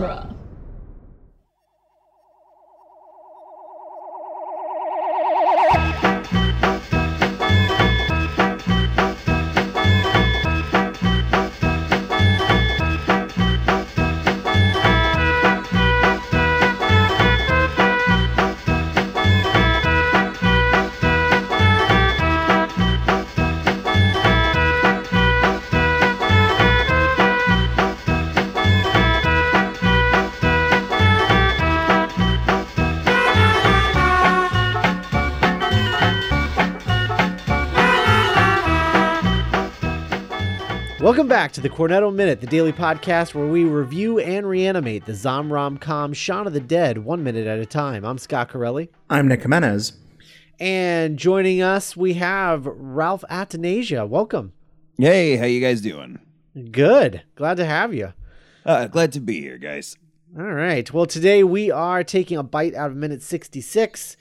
genre. Welcome back to the Cornetto Minute, the daily podcast where we review and reanimate the Zom rom com Shaun of the Dead one minute at a time. I'm Scott Corelli. I'm Nick Jimenez. And joining us, we have Ralph Attanasia. Welcome. Hey, how you guys doing? Good. Glad to have you. Uh, glad to be here, guys. All right. Well, today we are taking a bite out of minute 66,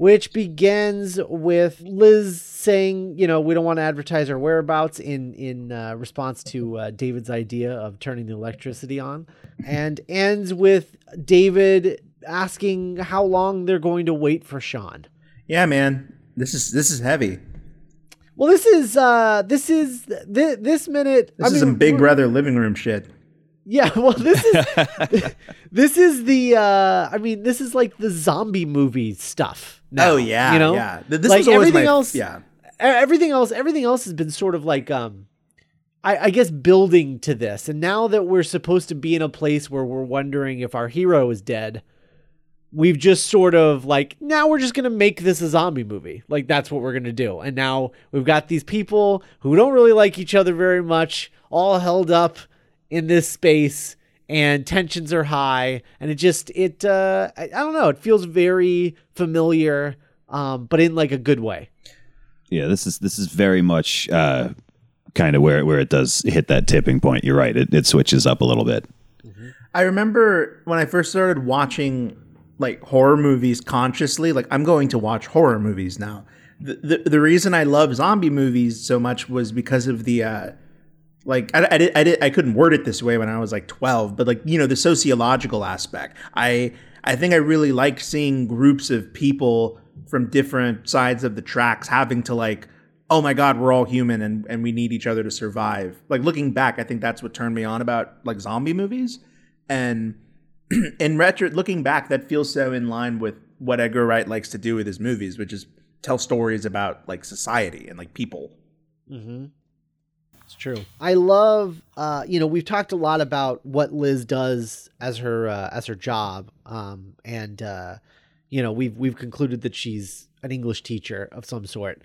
which begins with Liz saying, you know, we don't want to advertise our whereabouts in in uh, response to uh, David's idea of turning the electricity on, and ends with David asking how long they're going to wait for Shaun. Yeah, man. This is this is heavy. Well, this is uh this is th- this minute. This I is mean, some Big Brother living room shit. Yeah, well, this is this is the uh I mean, this is like the zombie movie stuff. now, oh yeah, you know, yeah. Th- This Like, was everything my, else- Yeah, everything else everything else has been sort of like um I, I guess building to this. And now that we're supposed to be in a place where we're wondering if our hero is dead we've just sort of like now we're just gonna make this a zombie movie. Like that's what we're gonna do. And now we've got these people who don't really like each other very much all held up in this space and tensions are high and it just it uh i, I don't know it feels very familiar um but in like a good way Yeah, this is this is very much uh, kind of where where it does hit that tipping point. You're right. It, it switches up a little bit. I remember when I first started watching like horror movies consciously. Like I'm going to watch horror movies now. The the, the reason I love zombie movies so much was because of the. uh like I, I did, I did I couldn't word it this way when I was like 12 but like you know the sociological aspect. I I think I really like seeing groups of people from different sides of the tracks having to like oh my god we're all human and and we need each other to survive. Like looking back I think that's what turned me on about like zombie movies. And in retro looking back that feels so in line with what Edgar Wright likes to do with his movies which is tell stories about like society and like people. Mm-hmm. It's true. I love, uh, you know, we've talked a lot about what Liz does as her uh, as her job, um, and uh, you know, we've we've concluded that she's an English teacher of some sort,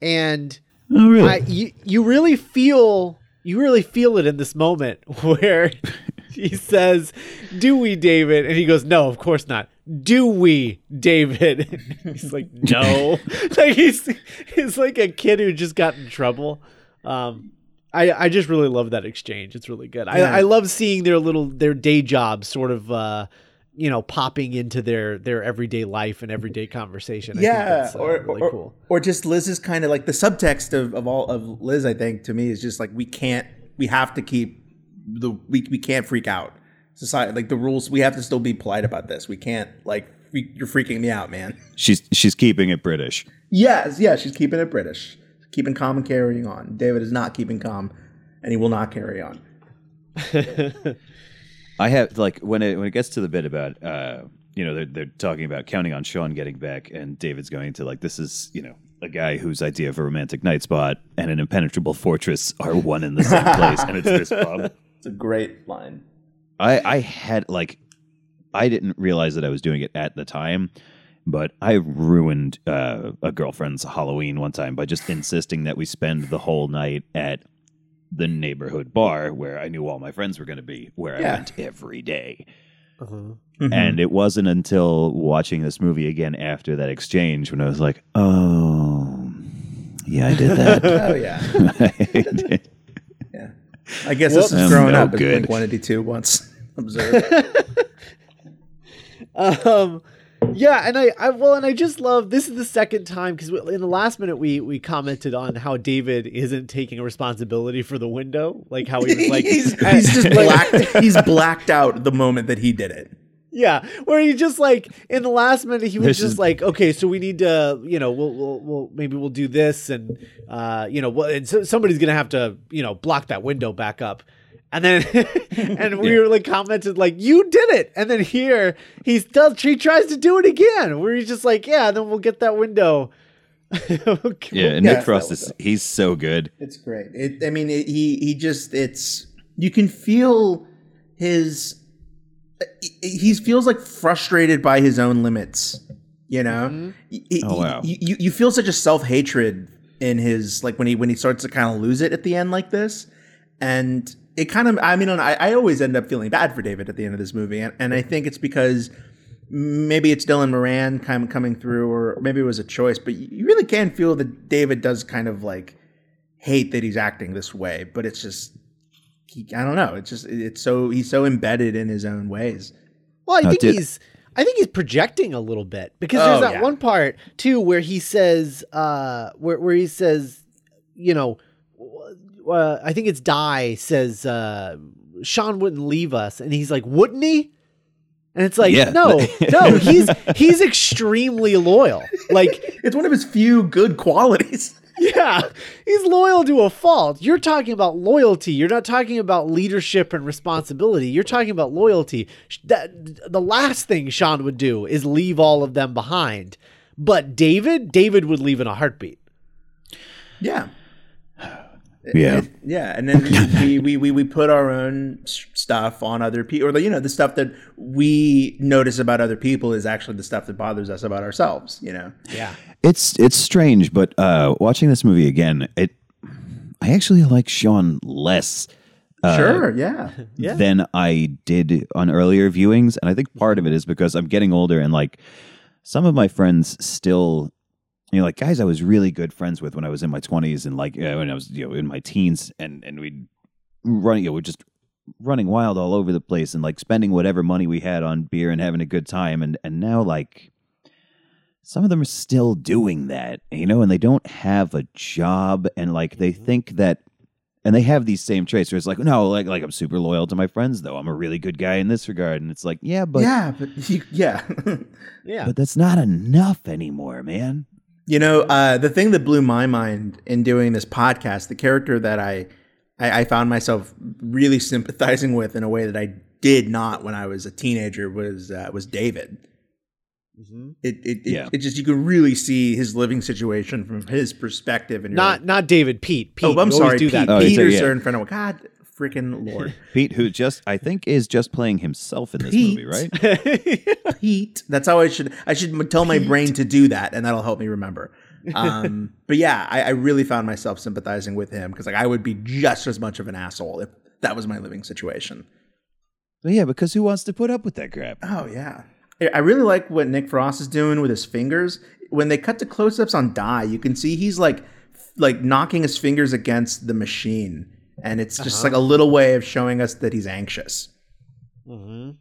and Oh, really? I, you you really feel you really feel it in this moment where he says, "Do we, David?" and he goes, "No, of course not." Do we, David? he's like, "No." like he's he's like a kid who just got in trouble. Um, I I just really love that exchange. It's really good. Yeah. I I love seeing their little their day jobs sort of. Uh, you know, popping into their their everyday life and everyday conversation. I think yeah, that's, uh, or, really or, cool. or just Liz's kind of like the subtext of, of all of Liz. I think to me is just like we can't, we have to keep the we we can't freak out. Society like the rules. We have to still be polite about this. We can't like freak, you're freaking me out, man. she's she's keeping it British. Yes, yeah, she's keeping it British, keeping calm and carrying on. David is not keeping calm, and he will not carry on. I have like when it when it gets to the bit about uh, you know they're they're talking about counting on Shaun getting back, and David's going to like this is you know a guy whose idea of a romantic night spot and an impenetrable fortress are one in the same place, and it's this pub. It's a great line. I I had like I didn't realize that I was doing it at the time, but I ruined uh, a girlfriend's Halloween one time by just insisting that we spend the whole night at the neighborhood bar where I knew all my friends were going to be, where Yeah. I went every day. Uh-huh. Mhm. And it wasn't until watching this movie again after that exchange when I was like, oh, yeah, I did that. oh yeah, yeah. I guess this is growing No up. as good. Blink One Eighty Two once observed. Um, Yeah, and I, I well, and I just love this is the second time because in the last minute we we commented on how David isn't taking responsibility for the window, like how he was like he's, he's just blacked. he's blacked out the moment that he did it. Yeah, where he just like in the last minute he was This just is- like, okay, so we need to, you know, we'll, we'll, we'll maybe we'll do this, and uh, you know, well, and so somebody's gonna have to, you know, block that window back up, and then and we were like commented like, you did it, and then here he does, he tries to do it again, where he's just like, yeah, then we'll get that window. Yeah, and Yeah, Nick Frost that is was he's so good. It's great. It, I mean, it, he he just it's you can feel his he he feels like frustrated by his own limits. You know, mm-hmm. He- he- Oh, wow. you, you you feel such a self hatred in his like when he when he starts to kind of lose it at the end like this, and it kind of I mean I, I always end up feeling bad for David at the end of this movie, and, and I think it's because maybe it's Dylan Moran kind of coming through, or maybe it was a choice, but you you really can feel that David does kind of like hate that he's acting this way, but it's just he, I don't know. It's just it's so he's so embedded in his own ways. Well, I Now, think did- he's I think he's projecting a little bit because Oh, there's that yeah. one part too where he says uh where where he says you know uh, I think it's Di says uh Shaun wouldn't leave us and he's like wouldn't he? And it's like Yeah. no, no, he's he's extremely loyal. Like It's one of his few good qualities. yeah, he's loyal to a fault. You're talking about loyalty. You're not talking about leadership and responsibility. You're talking about loyalty. That the last thing Shaun would do is leave all of them behind. But David, David would leave in a heartbeat. Yeah. Yeah. It- yeah, and then we, we, we, we put our own stuff on other people, or you know, the stuff that we notice about other people is actually the stuff that bothers us about ourselves. You know, Yeah. It's it's strange, but uh, watching this movie again, it I actually like Shaun less uh, sure, yeah, Yeah. than I did on earlier viewings, and I think part of it is because I'm getting older and like some of my friends still. You know, like guys I was really good friends with when I was in my 20s and like uh, when I was you know in my teens and and we'd run you know we're just running wild all over the place and like spending whatever money we had on beer and having a good time and and now like some of them are still doing that you know and they don't have a job and like they think that and they have these same traits where it's like no like like I'm super loyal to my friends though I'm a really good guy in this regard and it's like yeah but yeah, but you, yeah. Yeah. but that's not enough anymore man You know, uh, the thing that blew my mind in doing this podcast, the character that I, I, I found myself really sympathizing with in a way that I did not when I was a teenager was uh, was David. Mhm. It it, it, Yeah. it just you can really see his living situation from his perspective. And Not like, not David Pete. Pete. oh, I'm sorry, Do Pete. that. Oh, it's Peter a- yeah. Cernfreno. God, freaking Lord, Pete who just I think is just playing himself in this Pete. movie right Pete. That's how I should I should tell my brain to do that, and that'll help me remember. Um, but yeah, I, I really found myself sympathizing with him because like I would be just as much of an asshole if that was my living situation. But yeah because who wants to put up with that crap Oh yeah, I- I really like what Nick Frost is doing with his fingers. When they cut to close-ups on Di, you can see he's like like knocking his fingers against the machine, and it's just like a little way of showing us that he's anxious. Mhm.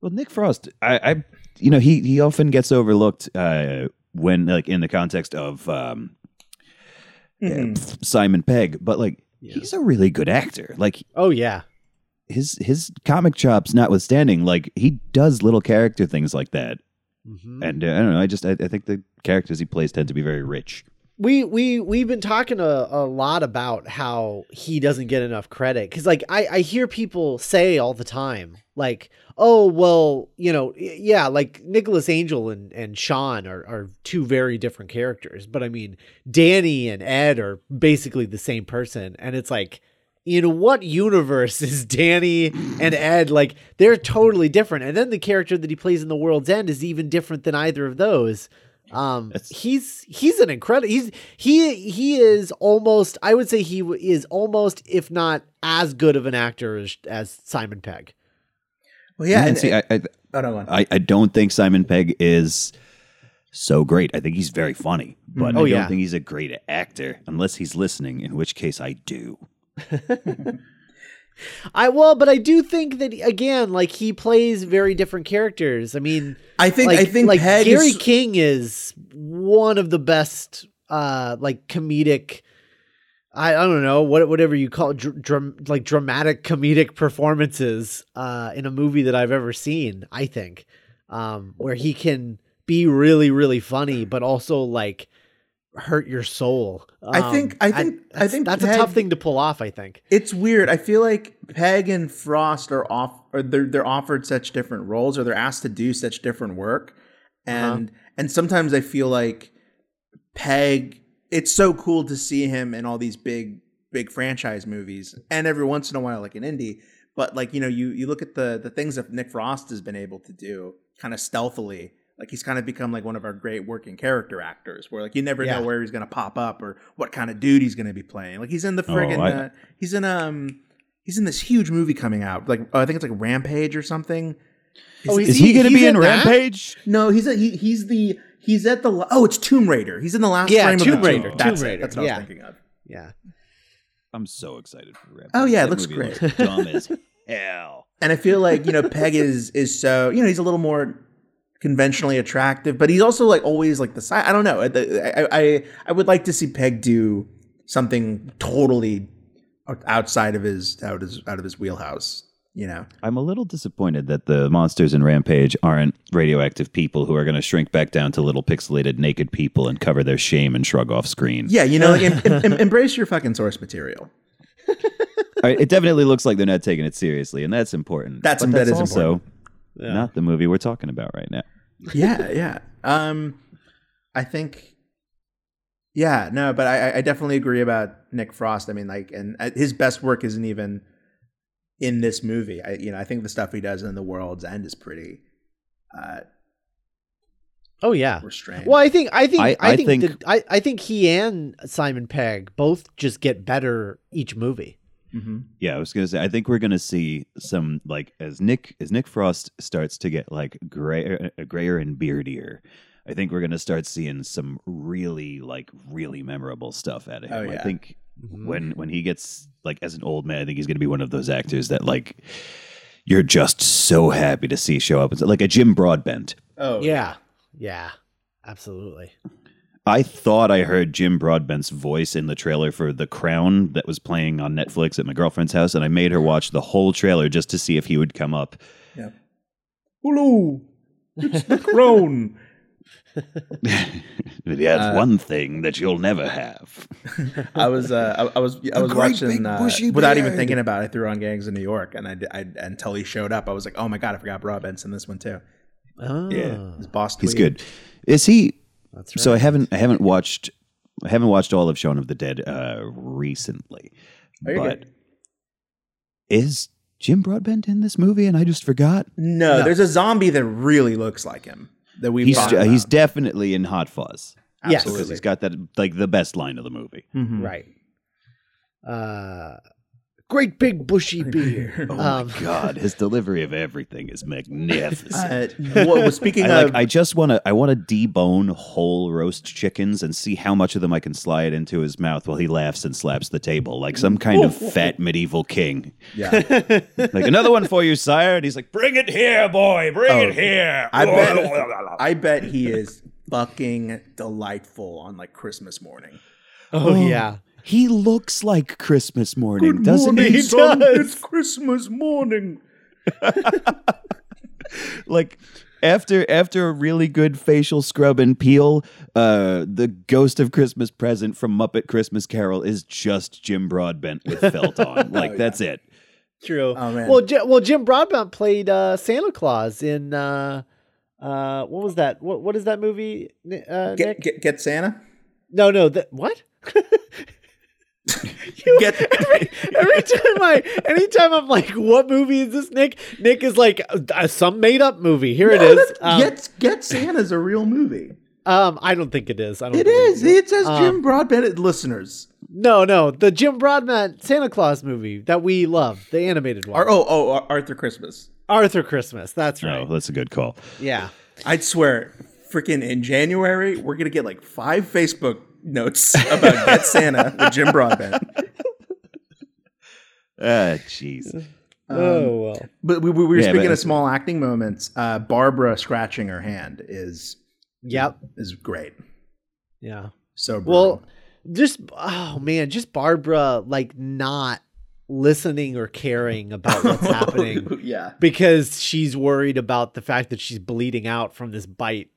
Well, Nick Frost, I, I you know, he he often gets overlooked uh, when like in the context of um, Mhm. Simon Pegg, but like Yeah. he's a really good actor. Like Oh yeah. his his comic chops notwithstanding, like he does little character things like that. Mhm. And uh, I don't know, I just I, I think the characters he plays tend to be very rich. We we we've been talking a, a lot about how he doesn't get enough credit. Because like I, I hear people say all the time like oh well you know yeah like Nicholas Angel and and Shaun are are two very different characters. But I mean Danny and Ed are basically the same person. And it's like in what universe is Danny and Ed like they're totally different. And then the character that he plays in the World's End is even different than either of those um That's- he's he's an incredible he's he he is almost i would say he is almost if not as good of an actor as, as simon pegg Well, yeah, and, and, see, I, I oh, no, go. I I don't think Simon Pegg is so great. I think he's very funny, but Oh, I don't yeah. think he's a great actor unless he's listening. In which case, I do. I well, but I do think that again, like he plays very different characters. I mean, I think like, I think like Pegg Gary is, King is one of the best, uh, like comedic. I, I don't know what whatever you call it, dr- dram- like dramatic comedic performances uh, in a movie that I've ever seen. I think um, where he can be really really funny, but also like hurt your soul. I think- I Um, think- I that's- think that's a tough thing to pull off. I think. it's weird. I feel like Pegg and Frost are off, or they're they're offered such different roles, or they're asked to do such different work, and and sometimes I feel like Pegg. It's so cool to see him in all these big big franchise movies, and every once in a while, like an indie. But like you know, you you look at the the things that Nick Frost has been able to do, kind of stealthily. Like he's kind of become like one of our great working character actors, where like you never Yeah. know where he's gonna pop up or what kind of dude he's gonna be playing. Like he's in the friggin' I- uh, he's in um he's in this huge movie coming out. Like oh, I think it's like Rampage or something. Oh, Is he, going to be in, in? Rampage? No, he's a, he, he's the he's at the oh it's Tomb Raider. He's in the last Yeah, frame Tomb of the Raider, Tomb, Tomb That's it. Raider, That's what I yeah. was thinking of. Yeah. I'm so excited for Rampage. Oh, yeah, it That looks great. looks dumb as hell. And I feel like you know Pegg is is so you know he's a little more conventionally attractive, but he's also like always like the side. I don't know. I, I I I would like to see Pegg do something totally outside of his out of his out of his wheelhouse. You know. I'm a little disappointed that the monsters in Rampage aren't radioactive people who are going to shrink back down to little pixelated naked people and cover their shame and shrug off screen. Yeah, you know, like, em- em- em- embrace your fucking source material. I- it definitely looks like they're not taking it seriously, and that's important. That's- but that that's is also important. not the movie we're talking about right now. Yeah, yeah. Um, I think, yeah, no, but I, I definitely agree about Nick Frost. I mean, like, and uh, his best work isn't even in this movie. I, you know, I think the stuff he does in The World's End is pretty uh, Oh yeah. restrained. Well, I think I think I- I, I think think- that- I, I think he and Simon Pegg both just get better each movie. Hmm Yeah, I was gonna say. I think we're gonna see some like as Nick as Nick Frost starts to get like grayer, uh, grayer and beardier. I think we're gonna start seeing some really like really memorable stuff out of him. Oh, I yeah. think when when he gets like as an old man, I think he's gonna be one of those actors that like you're just so happy to see show up. It's like a Jim Broadbent. Oh, Yeah, yeah, absolutely. I thought I heard Jim Broadbent's voice in the trailer for The Crown that was playing on Netflix at my girlfriend's house, and I made her watch the whole trailer just to see if he would come up. yeah. Hello, it's the crown. That's Uh, one thing that you'll never have. I was uh, I, I was I A was watching uh, without even thinking about it. I threw on Gangs in New York, and I, I until he showed up, I was like, oh my god, I forgot Broadbent's in this one too. Oh, Yeah. His boss, He's good. Is he? That's right. So I haven't I haven't watched I haven't watched all of Shaun of the Dead uh, recently, Oh, you're but good. is Jim Broadbent in this movie? And I just forgot. No, No. there's a zombie that really looks like him that we've He's uh, he's definitely in Hot Fuzz Yes. because he's got that like the best line of the movie. Mhm. right. Uh, great big bushy beard. Oh um, my god, his delivery of everything is magnificent. Uh, well, speaking I of, like. I just want to. I want to debone whole roast chickens and see how much of them I can slide into his mouth while he laughs and slaps the table like some kind of fat medieval king. yeah, Like another one for you, sire. And he's like, "Bring it here, boy. Bring Oh, it here." I bet, I bet he is fucking delightful on like Christmas morning. oh yeah. He looks like Christmas morning, doesn't morning, he? he son. does. It's Christmas morning. like after after a really good facial scrub and peel, uh, the ghost of Christmas present from Muppet Christmas Carol is just Jim Broadbent with felt on. Like yeah. that's it. True. Oh, man. Well, J- well, Jim Broadbent played uh, Santa Claus in uh, uh, what was that? What what is that movie? Uh, Get, Nick? get get Santa. No, no. That what? You- Get- every, every time I, anytime I'm like, "What movie is this?" Nick, Nick is like, uh, "Some made up movie." Here it No, is. that's- Um, get Get Santa's a real movie. um, I don't think it is. I don't. It believe is. you. It says Um, Jim Broadbent. Listeners, No, no, the Jim Broadbent Santa Claus movie that we love, the animated one. Ar- oh oh Arthur Christmas. Arthur Christmas. That's right. Oh, that's a good call. Yeah. I'd swear, freaking in January, we're gonna get like five Facebook notes about Get Santa with Jim Broadbent. Ah, jeez. oh well. But we, we were Yeah, speaking but- of small acting moments. Uh, Barbara scratching her hand is Yep. is great. Yeah. So brutal. Well, just oh man, just Barbara like not listening or caring about what's happening yeah. because she's worried about the fact that she's bleeding out from this bite.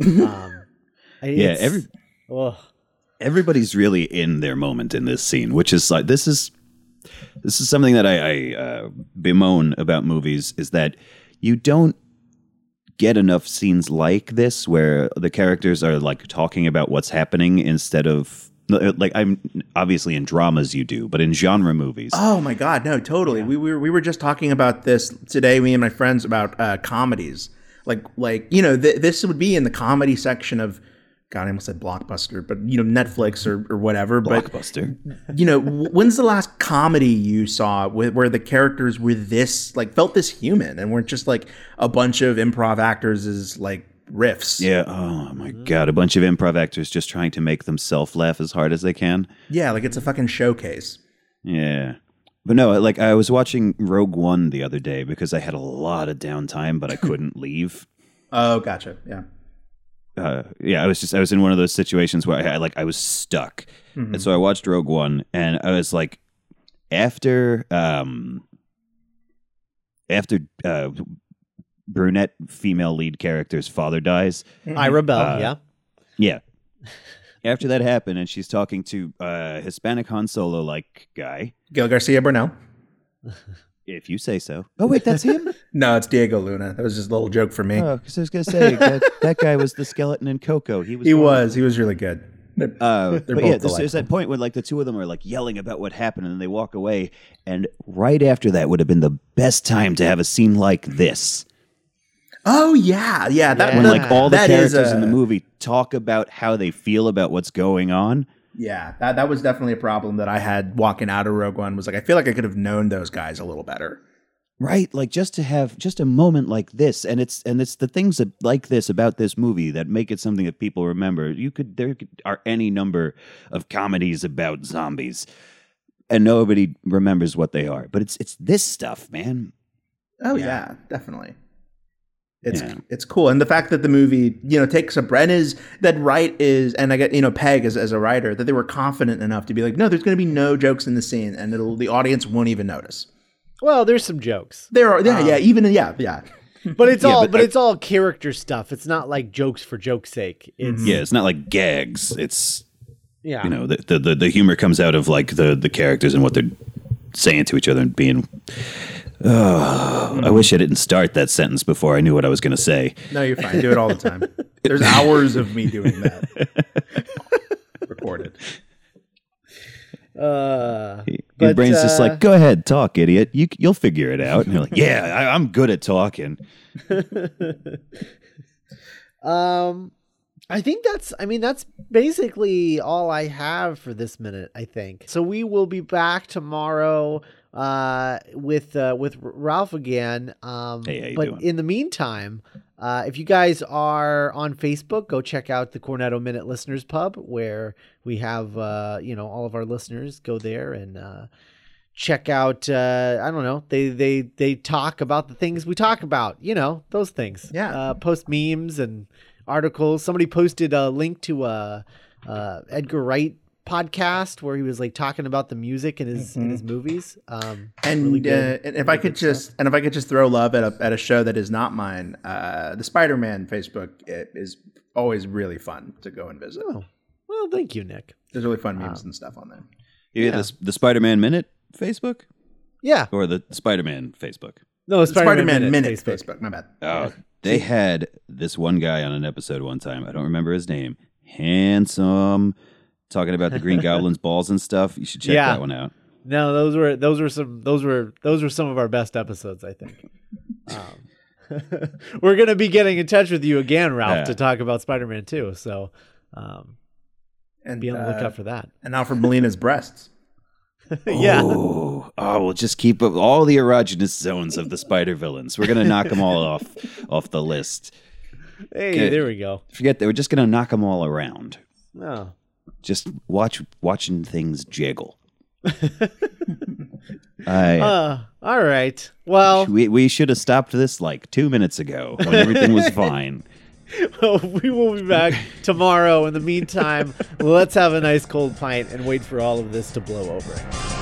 Um, Yeah, every ugh. Everybody's really in their moment in this scene, which is like this is this is something that I, I uh, bemoan about movies is that you don't get enough scenes like this where the characters are like talking about what's happening instead of like I'm obviously in dramas you do, but in genre movies. Oh my god, no, totally. We, we were we were just talking about this today. Me and my friends about uh, comedies. Like like you know th- this would be in the comedy section of. God, I almost said Blockbuster, but you know Netflix or, or whatever. But Blockbuster. you know, when's the last comedy you saw where, where the characters were this like felt this human and weren't just like a bunch of improv actors as like riffs? Yeah. Oh my god, a bunch of improv actors just trying to make themselves laugh as hard as they can. yeah, like it's a fucking showcase. Yeah. But no, like I was watching Rogue One the other day because I had a lot of downtime, but I couldn't leave. Oh, gotcha. Yeah. Uh, yeah, I was just I was in one of those situations where I, I like I was stuck, and so I watched Rogue One, and I was like, after um, after uh, brunette female lead character's father dies, Ira Bell, Uh, yeah. yeah. After that happened, and she's talking to a Hispanic Han Solo like guy. Gael Garcia Bernal. If you say so. Oh wait, that's him. No, it's Diego Luna. That was just a little joke for me. Oh, because I was gonna say that, that guy was the skeleton in Coco. He was. he was. He was really good. Uh, They're but yeah, there's, there's that point where like the two of them are like yelling about what happened, and then they walk away. And right after that would have been the best time to have a scene like this, Oh yeah, yeah. That when that- like all the characters in the movie talk about how they feel about what's going on. Yeah, that that was definitely a problem that I had walking out of Rogue One. Was like I feel like I could have known those guys a little better. Right, like just to have just a moment like this, and it's and it's the things that like this about this movie that make it something that people remember. You could there are any number of comedies about zombies, and nobody remembers what they are. But it's it's this stuff, man. Oh Yeah. yeah, definitely. It's Yeah. it's cool, and the fact that the movie you know takes a and is that Wright is, and I get you know Peg as, as a writer that they were confident enough to be like, no, there's going to be no jokes in the scene, and it'll the audience won't even notice. Well, there's some jokes, There are yeah Um, yeah even yeah yeah but it's Yeah, all but but, I- it's all character stuff. It's not like jokes for joke's sake. It's Yeah, it's not like gags. It's yeah, you know the the the, the humor comes out of like the the characters and what they're saying to each other and being. Oh, I wish I didn't start that sentence before I knew what I was going to say. no you're fine do it all the time. There's hours of me doing that recorded. Uh, Your But, brain's just uh, like, go ahead, talk, idiot. You you'll figure it out. And you're like, yeah, I, I'm good at talking. Um, I think that's. I mean, that's basically all I have for this minute. I think so. We will be back tomorrow uh with uh with Ralph again um Hey, how you but doing? in the meantime uh if you guys are on Facebook go check out the Cornetto Minute Listeners Pub where we have uh you know all of our listeners go there and uh check out uh I don't know they they they talk about the things we talk about you know those things Yeah. uh post memes and articles somebody posted a link to a uh Edgar Wright podcast where he was like talking about the music in his in his movies um And, really uh, and if I could just and if I could just throw love at a at a show that is not mine, uh, the Spider Man Facebook it is always really fun to go and visit. oh well thank you Nick There's really fun memes and stuff on there. You Yeah. get the, the Spider Man Minute Facebook yeah or the Spider Man Facebook? no Spider Spider-Man, Minute, Minute Facebook. My bad. Oh, they had this one guy on an episode one time. I don't remember his name. Handsome, talking about the Green Goblin's balls and stuff. You should check Yeah. that one out. No, those were those were some those were those were some of our best episodes, I think. Um, we're gonna be getting in touch with you again, Ralph, Yeah. to talk about Spider-Man 2. So um, And be on the uh, lookout for that. and now for Molina's breasts. yeah, Oh, oh, we'll just keep up all the erogenous zones of the spider villains. We're gonna knock them all off off the list. hey, Okay. there we go. Forget that. We're just gonna knock them all around. Oh, Just watch watching things jiggle. I, Uh, all right. Well, we we should have stopped this like two minutes ago when everything was fine. well, we will be back tomorrow. In the meantime, let's have a nice cold pint and wait for all of this to blow over.